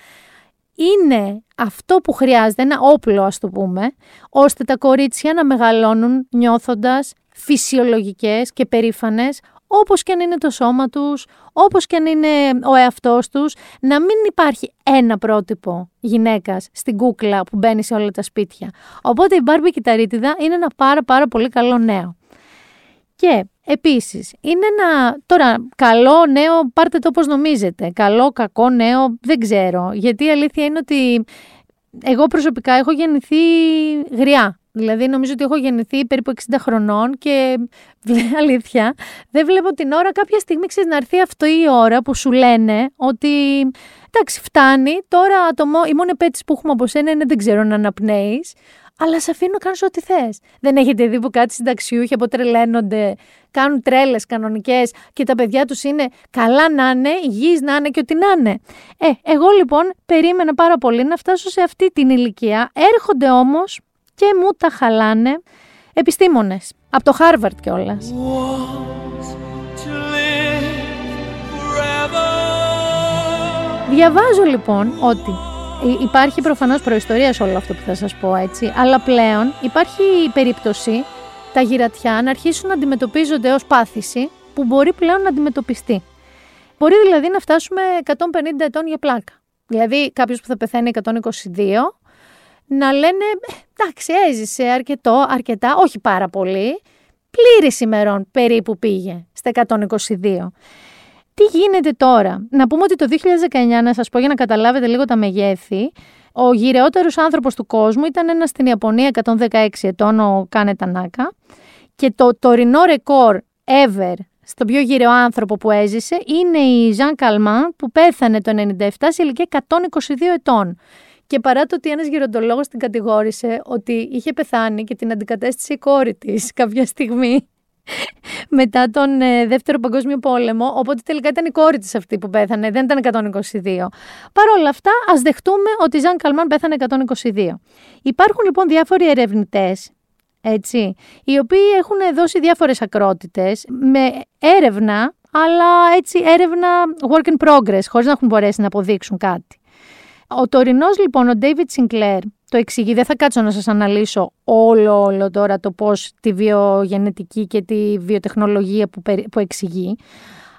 είναι αυτό που χρειάζεται, ένα όπλο ας το πούμε, ώστε τα κορίτσια να μεγαλώνουν νιώθοντας φυσιολογικές και περήφανες όπως και αν είναι το σώμα τους, όπως και αν είναι ο εαυτός τους, να μην υπάρχει ένα πρότυπο γυναίκας στην κούκλα που μπαίνει σε όλα τα σπίτια. Οπότε η Μπάρμπι Κιταρίτιδα είναι ένα πάρα πάρα πολύ καλό νέο. Και επίσης είναι ένα, τώρα καλό νέο πάρτε το όπως νομίζετε, καλό κακό νέο δεν ξέρω, γιατί η αλήθεια είναι ότι εγώ προσωπικά έχω γεννηθεί γριά. Δηλαδή νομίζω ότι έχω γεννηθεί περίπου 60 χρονών και αλήθεια δεν βλέπω την ώρα κάποια στιγμή ξέρεις να έρθει αυτό η ώρα που σου λένε ότι εντάξει φτάνει. Τώρα το, η μόνη επέτηση που έχουμε από σένα είναι δεν ξέρω να αναπνέεις αλλά σε αφήνω να κάνεις ό,τι θες. Δεν έχετε δει που κάτι συνταξιούχοι αποτρελαίνονται, κάνουν τρέλες κανονικές και τα παιδιά τους είναι καλά να είναι, υγιείς να είναι και ό,τι να είναι. Ε, εγώ λοιπόν περίμενα πάρα πολύ να φτάσω σε αυτή την ηλικία. Έρχονται όμως και μου τα χαλάνε επιστήμονες. Από το Χάρβαρτ κιόλας. Διαβάζω λοιπόν ότι υπάρχει προφανώς προϊστορίας σε όλο αυτό που θα σας πω έτσι, αλλά πλέον υπάρχει η περίπτωση τα γυρατιά να αρχίσουν να αντιμετωπίζονται ως πάθηση που μπορεί πλέον να αντιμετωπιστεί. Μπορεί δηλαδή να φτάσουμε 150 ετών για πλάκα. Δηλαδή κάποιος που θα πεθαίνει 122 να λένε εντάξει έζησε αρκετό, αρκετά, όχι πάρα πολύ, πλήρης ημερών περίπου πήγε στα 122. Τι γίνεται τώρα; Να πούμε ότι το 2019, να σας πω για να καταλάβετε λίγο τα μεγέθη, ο γυρεότερος άνθρωπος του κόσμου ήταν ένας στην Ιαπωνία 116 ετών, ο Κάνε Τανάκα, και το τωρινό ρεκόρ ever στον πιο γυρεό άνθρωπο που έζησε είναι η Ζαν Καλμάν που πέθανε το 97 σε ηλικία 122 ετών. Και παρά το ότι ένας γεροντολόγος την κατηγόρησε ότι είχε πεθάνει και την αντικατέστησε η κόρη της κάποια στιγμή μετά τον ε, Δεύτερο Παγκόσμιο Πόλεμο. Οπότε τελικά ήταν η κόρη της αυτή που πέθανε, δεν ήταν 122. Παρ' όλα αυτά, ας δεχτούμε ότι η Ζαν Καλμάν πέθανε 122. Υπάρχουν λοιπόν διάφοροι ερευνητές. Έτσι, οι οποίοι έχουν δώσει διάφορες ακρότητες με έρευνα, αλλά έτσι έρευνα work in progress, χωρίς να έχουν μπορέσει να αποδείξουν κάτι. Ο τωρινός λοιπόν, ο David Sinclair, το εξηγεί, δεν θα κάτσω να σας αναλύσω όλο, όλο τώρα το πώς τη βιογενετική και τη βιοτεχνολογία που, που εξηγεί,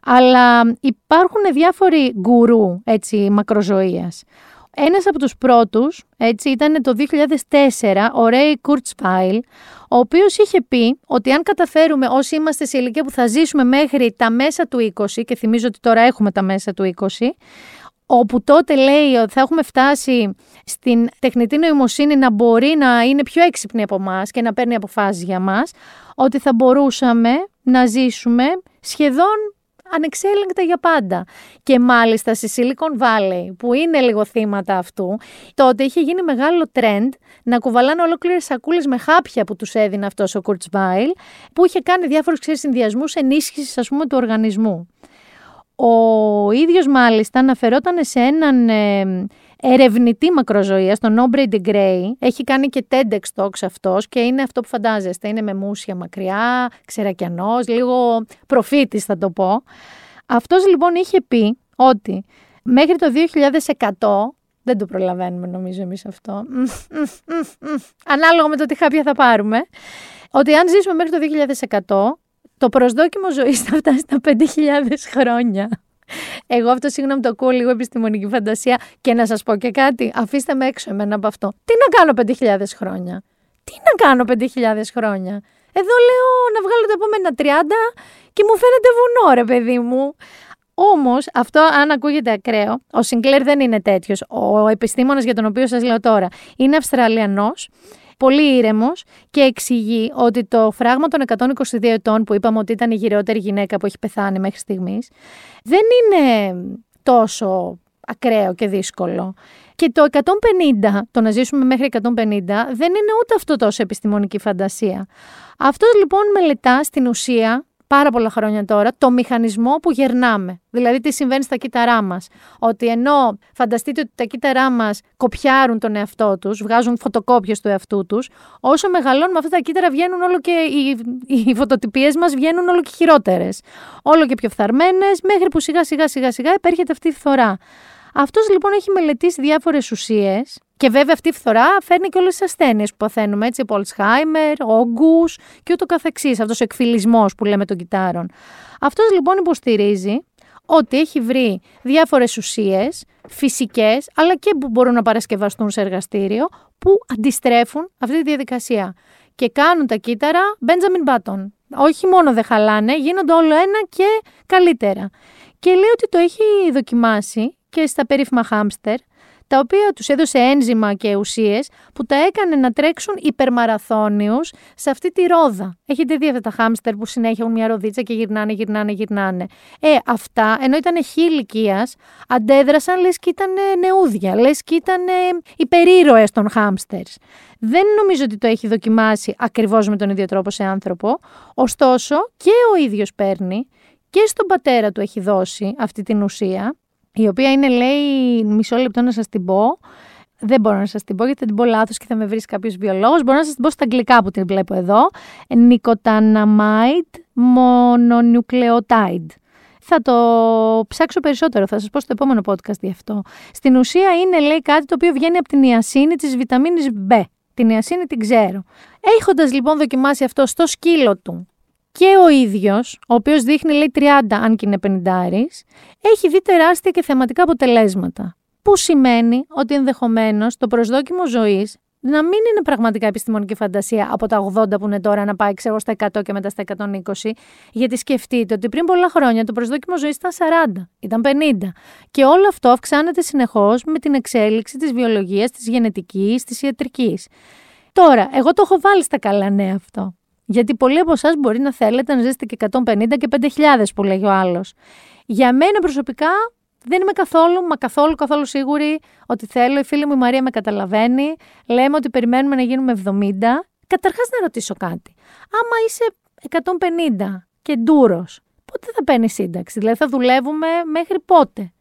αλλά υπάρχουν διάφοροι γκουρού, έτσι, μακροζωίας. Ένας από τους πρώτους, έτσι, ήταν το 2004, ο Ray Kurzweil, ο οποίος είχε πει ότι αν καταφέρουμε όσοι είμαστε σε ηλικία που θα ζήσουμε μέχρι τα μέσα του 20, και θυμίζω ότι τώρα έχουμε τα μέσα του 20, όπου τότε λέει ότι θα έχουμε φτάσει στην τεχνητή νοημοσύνη να μπορεί να είναι πιο έξυπνη από εμάς και να παίρνει αποφάσεις για μας, ότι θα μπορούσαμε να ζήσουμε σχεδόν ανεξέλεγκτα για πάντα. Και μάλιστα στη Silicon Valley, που είναι λίγο θύματα αυτού, τότε είχε γίνει μεγάλο trend να κουβαλάνε ολόκληρες σακούλες με χάπια που τους έδινε αυτός ο Kurzweil, που είχε κάνει διάφορους συνδυασμούς ενίσχυσης, ας πούμε, του οργανισμού. Ο ίδιος μάλιστα αναφερόταν σε έναν ε, ερευνητή μακροζωίας, τον Aubrey de Grey. Έχει κάνει και TEDx Talks αυτός και είναι αυτό που φαντάζεστε. Είναι με μουσια μακριά, ξερακιανός, λίγο προφήτης θα το πω. Αυτός λοιπόν είχε πει ότι μέχρι το 2100 δεν το προλαβαίνουμε νομίζω εμείς αυτό. Ανάλογα με το τι χάπια θα πάρουμε. Ότι αν ζήσουμε μέχρι το 2100 το προσδόκιμο ζωής θα φτάσει στα 5.000 χρόνια. Εγώ αυτό συγγνώμη το ακούω λίγο επιστημονική φαντασία και να σας πω και κάτι, αφήστε με έξω εμένα από αυτό. Τι να κάνω 5.000 χρόνια; Τι να κάνω 5.000 χρόνια; Εδώ λέω να βγάλω τα επόμενα 30 και μου φαίνεται βουνό ρε παιδί μου. Όμως, αυτό αν ακούγεται ακραίο, ο Σιγκλέρ δεν είναι τέτοιος. Ο επιστήμονας για τον οποίο σας λέω τώρα είναι Αυστραλιανός πολύ ήρεμος και εξηγεί ότι το φράγμα των 122 ετών που είπαμε ότι ήταν η γυρεότερη γυναίκα που έχει πεθάνει μέχρι στιγμής, δεν είναι τόσο ακραίο και δύσκολο. Και το 150, το να ζήσουμε μέχρι 150, δεν είναι ούτε αυτό τόσο επιστημονική φαντασία. Αυτό λοιπόν μελετά στην ουσία πάρα πολλά χρόνια τώρα το μηχανισμό που γερνάμε. Δηλαδή τι συμβαίνει στα κύτταρά μας. Ότι ενώ φανταστείτε ότι τα κύτταρά μας κοπιάρουν τον εαυτό τους, βγάζουν φωτοκόπιες του εαυτού τους, όσο μεγαλώνουμε αυτά τα κύτταρα βγαίνουν όλο και. οι, οι φωτοτυπίες μας βγαίνουν όλο και χειρότερες. Όλο και πιο φθαρμένες, μέχρι που σιγά σιγά σιγά σιγά επέρχεται αυτή η φθορά. Αυτός λοιπόν έχει μελετήσει διάφορες ουσίες και βέβαια αυτή η φθορά φέρνει και όλες τις ασθένειες που παθαίνουμε, έτσι, από Alzheimer, όγκους και ούτω καθεξής. Αυτός ο εκφυλισμός που λέμε των κυτάρων. Αυτός λοιπόν υποστηρίζει ότι έχει βρει διάφορες ουσίες, φυσικές, αλλά και που μπορούν να παρασκευαστούν σε εργαστήριο, που αντιστρέφουν αυτή τη διαδικασία. Και κάνουν τα κύτταρα Benjamin Button. Όχι μόνο δεν χαλάνε, γίνονται όλο ένα και καλύτερα. Και λέει ότι το έχει δοκιμάσει και στα περίφημα χάμστερ, τα οποία τους έδωσε ένζημα και ουσίες που τα έκανε να τρέξουν υπερμαραθώνιους σε αυτή τη ρόδα. Έχετε δει αυτά τα χάμστερ που συνέχεια έχουν μια ροδίτσα και γυρνάνε, γυρνάνε, γυρνάνε. Ε, αυτά, ενώ ήταν χι αντέδρασαν λες και ήταν νεούδια, λες και ήταν υπερήρωες των χάμστερς. Δεν νομίζω ότι το έχει δοκιμάσει ακριβώς με τον ίδιο τρόπο σε άνθρωπο, ωστόσο και ο ίδιος παίρνει και στον πατέρα του έχει δώσει αυτή την ουσία η οποία είναι, λέει, μισό λεπτό να σας την πω. Δεν μπορώ να σας την πω γιατί θα την πω λάθος και θα με βρει κάποιος βιολόγος. Μπορώ να σας την πω στα αγγλικά που την βλέπω εδώ. Nicotinamide mononucleotide. Θα το ψάξω περισσότερο, θα σας πω στο επόμενο podcast γι' αυτό. Στην ουσία είναι, λέει, κάτι το οποίο βγαίνει από την ιασίνη της βιταμίνης B. Την ιασίνη την ξέρω. Έχοντας λοιπόν δοκιμάσει αυτό στο σκύλο του και ο ίδιος, ο οποίος δείχνει λέει 30 αν και είναι 50 έχει δει τεράστια και θεματικά αποτελέσματα. Που σημαίνει ότι ενδεχομένως το προσδόκιμο ζωής να μην είναι πραγματικά επιστημονική φαντασία από τα 80 που είναι τώρα να πάει ξέρω, στα 100 και μετά στα 120. Γιατί σκεφτείτε ότι πριν πολλά χρόνια το προσδόκιμο ζωής ήταν 40, ήταν 50. Και όλο αυτό αυξάνεται συνεχώς με την εξέλιξη της βιολογίας, της γενετικής, της ιατρικής. Τώρα, εγώ το έχω βάλει στα καλά νέα αυτό. Γιατί πολλοί από εσάς μπορεί να θέλετε να ζήσετε και 150 και 5.000 που λέγει ο άλλος. Για μένα προσωπικά δεν είμαι καθόλου, μα καθόλου, καθόλου σίγουρη ότι θέλω. Η φίλη μου η Μαρία με καταλαβαίνει. Λέμε ότι περιμένουμε να γίνουμε 70. Καταρχάς να ρωτήσω κάτι. Άμα είσαι 150 και ντούρος, πότε θα παίρνεις σύνταξη, δηλαδή θα δουλεύουμε μέχρι πότε;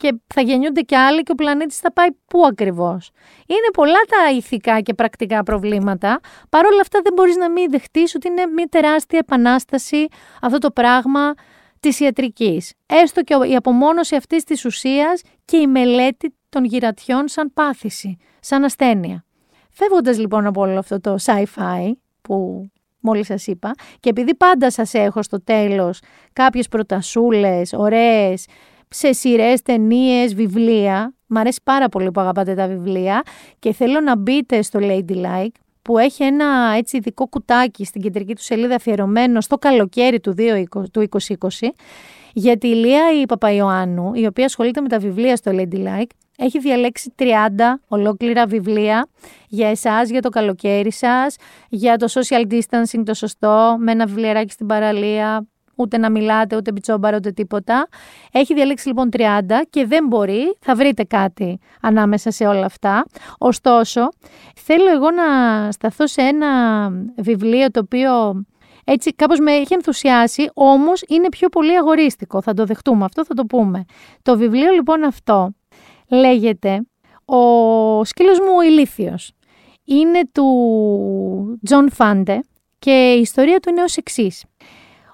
Και θα γεννιούνται και άλλοι και ο πλανήτης θα πάει πού ακριβώς. Είναι πολλά τα ηθικά και πρακτικά προβλήματα, παρόλα αυτά δεν μπορείς να μην δεχτείς ότι είναι μια τεράστια επανάσταση αυτό το πράγμα της ιατρικής. Έστω και η απομόνωση αυτής της ουσίας και η μελέτη των γυρατιών σαν πάθηση, σαν ασθένεια. Φεύγοντας λοιπόν από όλο αυτό το sci-fi που μόλις σας είπα και επειδή πάντα σας έχω στο τέλος κάποιες προτασούλες, ωραίες, σε σειρές, ταινίες, βιβλία. Μ' αρέσει πάρα πολύ που αγαπάτε τα βιβλία. Και θέλω να μπείτε στο Ladylike που έχει ένα έτσι ειδικό κουτάκι στην κεντρική του σελίδα αφιερωμένο στο καλοκαίρι του 2020 για τη Λία η Παπαϊωάννου, η οποία ασχολείται με τα βιβλία στο Ladylike, έχει διαλέξει 30 ολόκληρα βιβλία για εσάς, για το καλοκαίρι σας, για το social distancing το σωστό, με ένα βιβλιαράκι στην παραλία, ούτε να μιλάτε, ούτε μπιτσόμπαρα, ούτε τίποτα. Έχει διαλέξει λοιπόν 30 και δεν μπορεί, θα βρείτε κάτι ανάμεσα σε όλα αυτά. Ωστόσο, θέλω εγώ να σταθώ σε ένα βιβλίο το οποίο έτσι κάπως με έχει ενθουσιάσει, όμως είναι πιο πολύ αγορίστικο, θα το δεχτούμε αυτό, θα το πούμε. Το βιβλίο λοιπόν αυτό λέγεται «Ο σκύλος μου ο ηλίθιος». Είναι του Τζον Φάντε και η ιστορία του είναι ως εξής.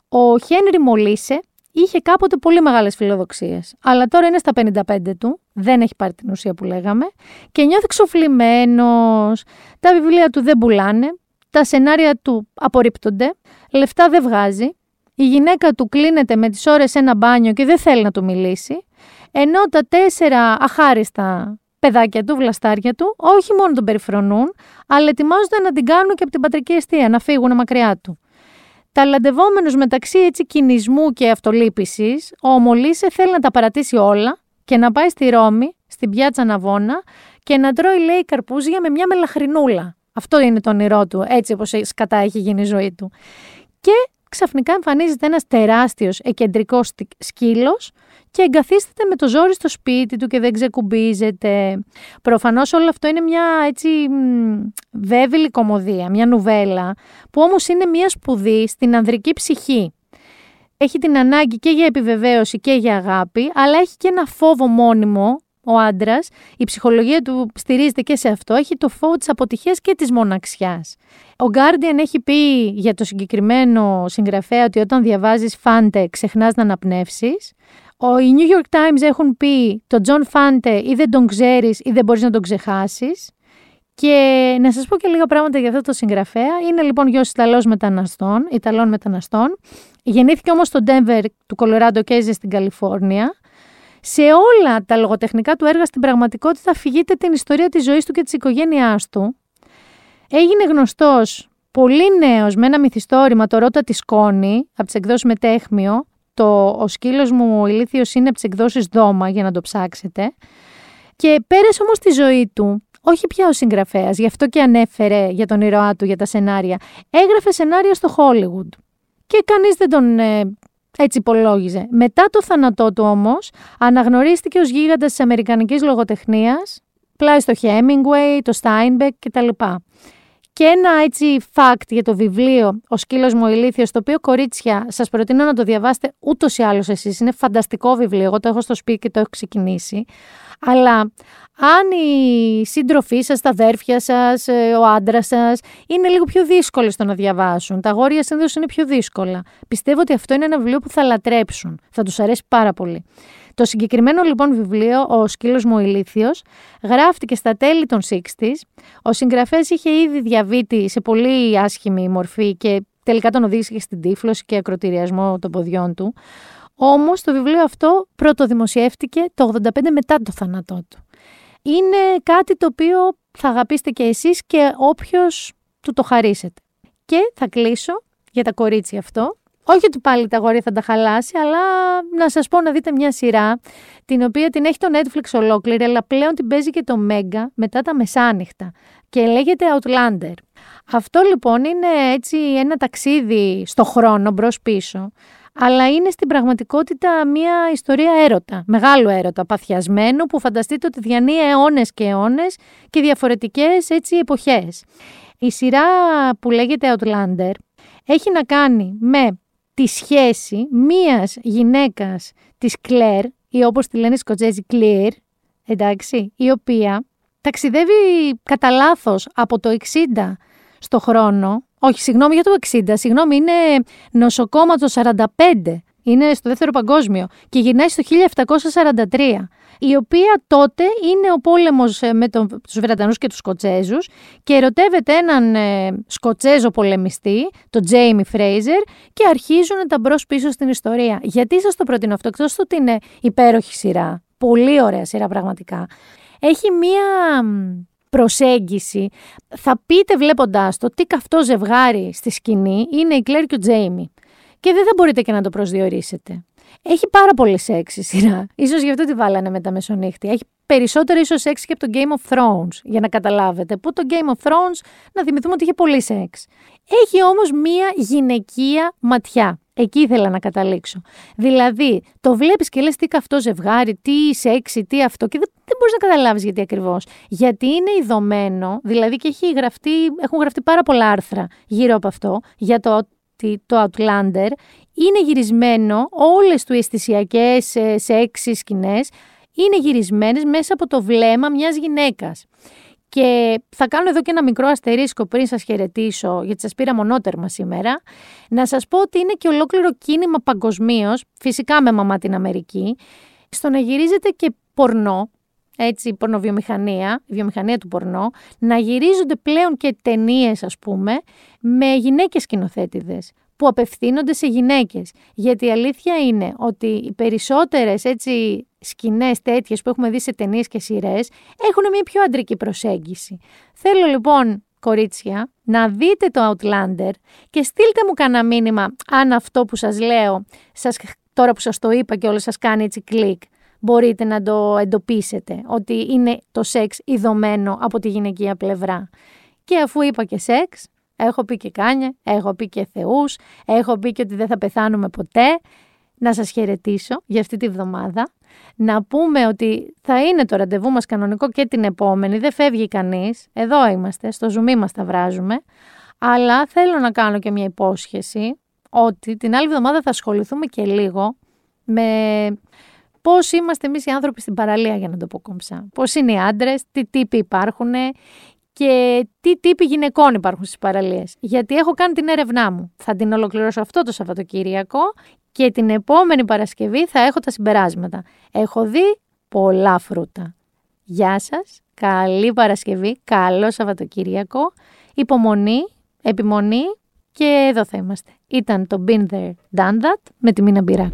Ο Χένρι Μολίσε είχε κάποτε πολύ μεγάλες φιλοδοξίες, αλλά τώρα είναι στα 55 του, δεν έχει πάρει την ουσία που λέγαμε και νιώθει ξοφλημένος, τα βιβλία του δεν πουλάνε, τα σενάρια του απορρίπτονται, λεφτά δεν βγάζει, η γυναίκα του κλείνεται με τις ώρες σε ένα μπάνιο και δεν θέλει να του μιλήσει, ενώ τα τέσσερα αχάριστα παιδάκια του, βλαστάρια του, όχι μόνο τον περιφρονούν, αλλά ετοιμάζονται να την κάνουν και από την πατρική αιστεία, να φύγουν μακριά του. Ταλαντευόμενος μεταξύ έτσι κινησμού και αυτολύπησης, ο Ομολύσε θέλει να τα παρατήσει όλα και να πάει στη Ρώμη, στην πιάτσα Ναβόνα και να τρώει λέει καρπούζια με μια μελαχρινούλα. Αυτό είναι το όνειρό του, έτσι όπως κατά έχει γίνει η ζωή του. Και ξαφνικά εμφανίζεται ένας τεράστιος εκεντρικός σκύλος και εγκαθίσταται με το ζόρι στο σπίτι του και δεν ξεκουμπίζεται. Προφανώς όλο αυτό είναι μια έτσι βέβαιη κομμωδία, μια νουβέλα, που όμως είναι μια σπουδή στην ανδρική ψυχή. Έχει την ανάγκη και για επιβεβαίωση και για αγάπη, αλλά έχει και ένα φόβο μόνιμο ο άντρας, η ψυχολογία του στηρίζεται και σε αυτό, έχει το φόβο της αποτυχίας και της μοναξιάς. Ο Guardian έχει πει για το συγκεκριμένο συγγραφέα ότι όταν διαβάζεις Φάντε ξεχνάς να αναπνεύσεις. Οι New York Times έχουν πει το John Φάντε ή δεν τον ξέρεις ή δεν μπορείς να τον ξεχάσεις. Και να σας πω και λίγα πράγματα για αυτό το συγγραφέα. Είναι λοιπόν γιος Ιταλός μεταναστών, Ιταλών μεταναστών. Γεννήθηκε όμως στο Denver του Κολοράντο και έζησε στην Καλιφόρνια. Σε όλα τα λογοτεχνικά του έργα στην πραγματικότητα αφηγείται την ιστορία της ζωής του και της οικογένειάς του. Έγινε γνωστός πολύ νέος με ένα μυθιστόρημα, το Ρώτα της Κόνη, από τις εκδόσεις Μετέχμιο. Το «Ο σκύλος μου ο ηλίθιος» είναι από τις εκδόσεις Δώμα, για να το ψάξετε. Και πέρασε όμως τη ζωή του, όχι πια ο συγγραφέας, γι' αυτό και ανέφερε για τον ήρωά του για τα σενάρια. Έγραφε σενάρια στο Hollywood. Και κανείς δεν τον ε, έτσι υπολόγιζε. Μετά το θάνατό του όμως, αναγνωρίστηκε ως γίγαντας της Αμερικανικής λογοτεχνίας, πλάι στο Hemingway, το Steinbeck κτλ. Και ένα έτσι fact για το βιβλίο «Ο σκύλος μου ηλίθιος», το οποίο κορίτσια σας προτείνω να το διαβάσετε ούτως ή άλλως εσείς. Είναι φανταστικό βιβλίο, εγώ το έχω στο σπίτι και το έχω ξεκινήσει. Αλλά αν η σύντροφή σας, τα αδέρφια σας, ε, ο άντρας σας είναι λίγο πιο δύσκολο στο να διαβάσουν. Τα αγόρια συνήθως είναι πιο δύσκολα. Πιστεύω ότι αυτό είναι ένα βιβλίο που θα λατρέψουν. Θα τους αρέσει πάρα πολύ. Το συγκεκριμένο λοιπόν βιβλίο, Ο σκύλος μου ηλίθιος, γράφτηκε στα τέλη των 60s. Ο συγγραφέας είχε ήδη διαβήτη σε πολύ άσχημη μορφή και τελικά τον οδήγησε στην τύφλωση και ακροτηριασμό των ποδιών του. Όμως το βιβλίο αυτό πρώτο δημοσιεύτηκε το 85 μετά το θάνατό του. Είναι κάτι το οποίο θα αγαπήσετε και εσείς και όποιος του το χαρίσετε. Και θα κλείσω για τα κορίτσια αυτό. Όχι ότι πάλι τα αγόρια θα τα χαλάσει, αλλά να σας πω να δείτε μια σειρά, την οποία την έχει το Netflix ολόκληρη, αλλά πλέον την παίζει και το Mega μετά τα μεσάνυχτα και λέγεται Outlander. Αυτό λοιπόν είναι έτσι ένα ταξίδι στο χρόνο μπρος πίσω, αλλά είναι στην πραγματικότητα μια ιστορία έρωτα, μεγάλο έρωτα, παθιασμένο που φανταστείτε ότι διανύει αιώνες και αιώνες και διαφορετικές έτσι εποχές. Η σειρά που λέγεται Outlander έχει να κάνει με τη σχέση μίας γυναίκας της Κλέρ, ή όπως τη λένε οι Σκοτζέζοι Κλέρ, εντάξει, η οποία ταξιδεύει κατά λάθος από το 60 στο χρόνο όχι, συγγνώμη για το 60, συγγνώμη, είναι νοσοκόμα το 45. Είναι στο δεύτερο παγκόσμιο και γυρνάει στο 1743 η οποία τότε είναι ο πόλεμος ε, με τον, τους Βρετανούς και τους Σκοτσέζους και ερωτεύεται έναν ε, Σκοτσέζο πολεμιστή, τον Τζέιμι Φρέιζερ και αρχίζουν τα μπρος πίσω στην ιστορία. Γιατί σας το προτείνω αυτό, εκτός ότι είναι υπέροχη σειρά, πολύ ωραία σειρά πραγματικά. Έχει μία προσέγγιση, θα πείτε βλέποντάς το τι καυτό ζευγάρι στη σκηνή είναι η Κλέρ και ο Τζέιμι. Και δεν θα μπορείτε και να το προσδιορίσετε. Έχει πάρα πολύ σεξ η σειρά. Ίσως γι' αυτό τη βάλανε με τα μεσονύχτια. Έχει περισσότερο ίσως σεξ και από το Game of Thrones, για να καταλάβετε. Που το Game of Thrones, να θυμηθούμε ότι είχε πολύ σεξ. Έχει όμως μία γυναικεία ματιά. Εκεί ήθελα να καταλήξω. Δηλαδή, το βλέπεις και λες τι καυτό ζευγάρι, τι σεξι, τι αυτό, και δεν, δεν μπορείς να καταλάβεις γιατί ακριβώς. Γιατί είναι ειδωμένο, δηλαδή και έχει γραφτεί, έχουν γραφτεί πάρα πολλά άρθρα γύρω από αυτό, για το ότι το Outlander είναι γυρισμένο, όλες του αισθησιακές σε έξι σκηνές, είναι γυρισμένες μέσα από το βλέμμα μιας γυναίκας. Και θα κάνω εδώ και ένα μικρό αστερίσκο πριν σας χαιρετήσω, γιατί σας πήρα μονότερμα σήμερα, να σας πω ότι είναι και ολόκληρο κίνημα παγκοσμίως, φυσικά με μαμά την Αμερική, στο να γυρίζεται και πορνό, έτσι, πορνοβιομηχανία, η βιομηχανία του πορνό, να γυρίζονται πλέον και ταινίες, ας πούμε, με γυναίκες σκηνοθέτηδες που απευθύνονται σε γυναίκες. Γιατί η αλήθεια είναι ότι οι περισσότερες έτσι σκηνές τέτοιες που έχουμε δει σε ταινίες και σειρές έχουν μια πιο αντρική προσέγγιση. Θέλω λοιπόν κορίτσια, να δείτε το Outlander και στείλτε μου κανένα μήνυμα αν αυτό που σας λέω, σας, τώρα που σας το είπα και όλα σας κάνει έτσι κλικ, μπορείτε να το εντοπίσετε, ότι είναι το σεξ ειδωμένο από τη γυναικεία πλευρά. Και αφού είπα και σεξ, έχω πει και κάνια, έχω πει και θεούς, έχω πει και ότι δεν θα πεθάνουμε ποτέ, να σας χαιρετήσω για αυτή τη βδομάδα. Να πούμε ότι θα είναι το ραντεβού μας κανονικό και την επόμενη, δεν φεύγει κανείς, εδώ είμαστε, στο ζουμί μας τα βράζουμε. Αλλά θέλω να κάνω και μια υπόσχεση ότι την άλλη εβδομάδα θα ασχοληθούμε και λίγο με πώς είμαστε εμείς οι άνθρωποι στην παραλία για να το πω κομψά. Πώς είναι οι άντρες, τι τύποι υπάρχουν και τι τύποι γυναικών υπάρχουν στις παραλίες. Γιατί έχω κάνει την έρευνά μου. Θα την ολοκληρώσω αυτό το Σαββατοκύριακο και την επόμενη Παρασκευή θα έχω τα συμπεράσματα. Έχω δει πολλά φρούτα. Γεια σας, καλή Παρασκευή, καλό Σαββατοκύριακο, υπομονή, επιμονή και εδώ θα είμαστε. Ήταν το Been There, Done That με τη Μίνα Μπυρά.